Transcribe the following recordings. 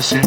como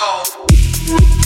Oh.